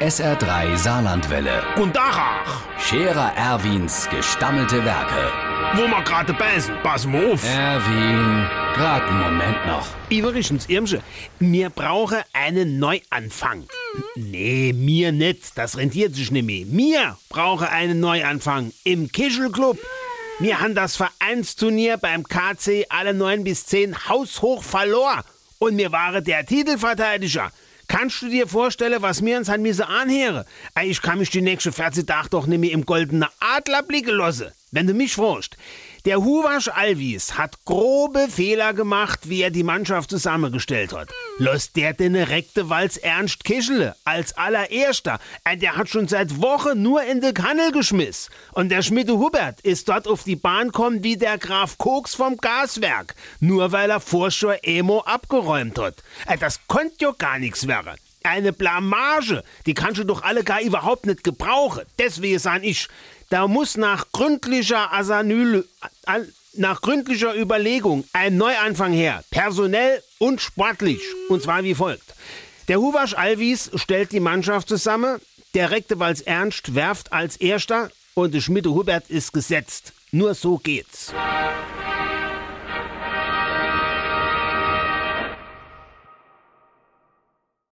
SR3 Saarlandwelle. Und Dachach, Scherer Erwins gestammelte Werke. wo wir gerade beißen, pass mal auf. Erwin, grad einen Moment noch. Übrigens, Irmsche, wir brauchen einen Neuanfang. Nee, mir nicht, das rentiert sich nicht mehr. Wir brauchen einen Neuanfang im Kischelclub. Wir haben das Vereinsturnier beim KC alle 9 bis 10 haushoch verloren. Und wir waren der Titelverteidiger. Kannst du dir vorstellen, was wir uns an Misse anhören? Ey, Ich kann mich die nächste 40 Tage doch nicht mehr im goldenen Adler blicken lassen. Wenn du mich fragst. Der Huwasch Alvis hat grobe Fehler gemacht, wie er die Mannschaft zusammengestellt hat. Los der den rekte Walz Ernst Kischele als allererster. Äh, Der hat schon seit Wochen nur in de Kannel geschmiss. Und der Schmiede Hubert ist dort auf die Bahn kommen wie der Graf Koks vom Gaswerk. Nur weil er vorschau Emo abgeräumt hat. Äh, Das konnt ja gar nichts werden. Eine Blamage, die kannst du doch alle gar überhaupt nicht gebrauchen. Deswegen sag ich, da muss nach gründlicher Asanyle, äh, nach gründlicher Überlegung ein Neuanfang her, personell und sportlich. Und zwar wie folgt. Der Huwasch Alvis stellt die Mannschaft zusammen, der Rektewals Ernst werft als Erster und der Schmiede Hubert ist gesetzt. Nur so geht's.